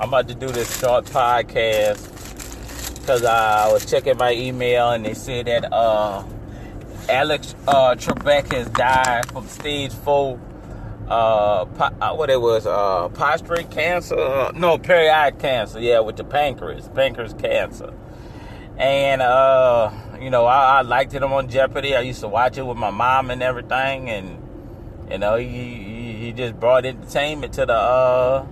I'm about to do this short podcast because I was checking my email and they said that uh, Alex uh, Trebek has died from stage four. Uh, po- uh, what it was, uh, prostate cancer? Uh, no, periodic cancer. Yeah, with the pancreas, pancreas cancer. And uh, you know, I, I liked him on Jeopardy. I used to watch it with my mom and everything, and you know, he he, he just brought entertainment to the uh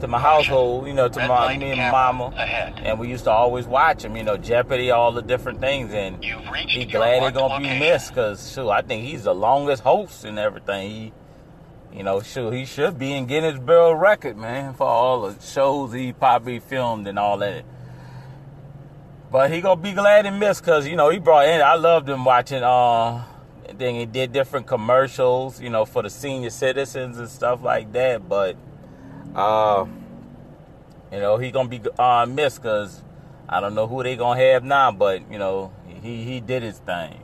to my household, you know, to Red my me and mama, ahead. and we used to always watch him, you know, Jeopardy, all the different things, and he glad he marked gonna be missed, cause shoot, I think he's the longest host and everything. He, you know, shoot, he should be in Guinness World Record, man, for all the shows he probably filmed and all that. But he gonna be glad and missed, cause you know he brought in. I loved him watching. Uh, then he did different commercials, you know, for the senior citizens and stuff like that. But, uh, you know, he gonna be uh, missed because I don't know who they gonna have now. But you know, he he did his thing,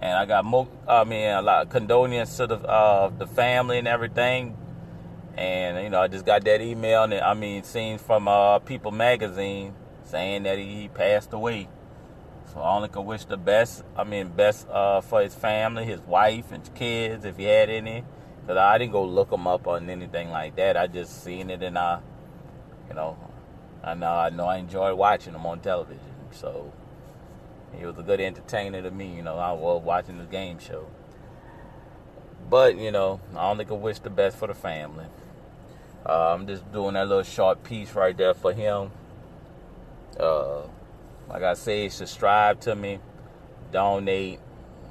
and I got more. I mean, a lot of condolences to the uh, the family and everything. And you know, I just got that email, and I mean, seen from uh, People Magazine saying that he passed away. So I only can wish the best. I mean, best uh, for his family, his wife, and kids, if he had any. Cause I didn't go look him up on anything like that. I just seen it, and I, you know, I know I know I enjoyed watching him on television. So he was a good entertainer to me. You know, I was watching the game show. But you know, I only can wish the best for the family. Uh, I'm just doing that little short piece right there for him. Uh, like I say, subscribe to me, donate,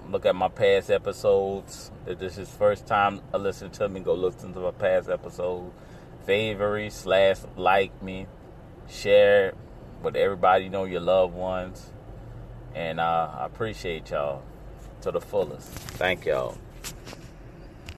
look at my past episodes. If this is first time I listen to me, go listen to my past episodes. Favorite slash like me, share with everybody you know your loved ones, and uh, I appreciate y'all to the fullest. Thank y'all.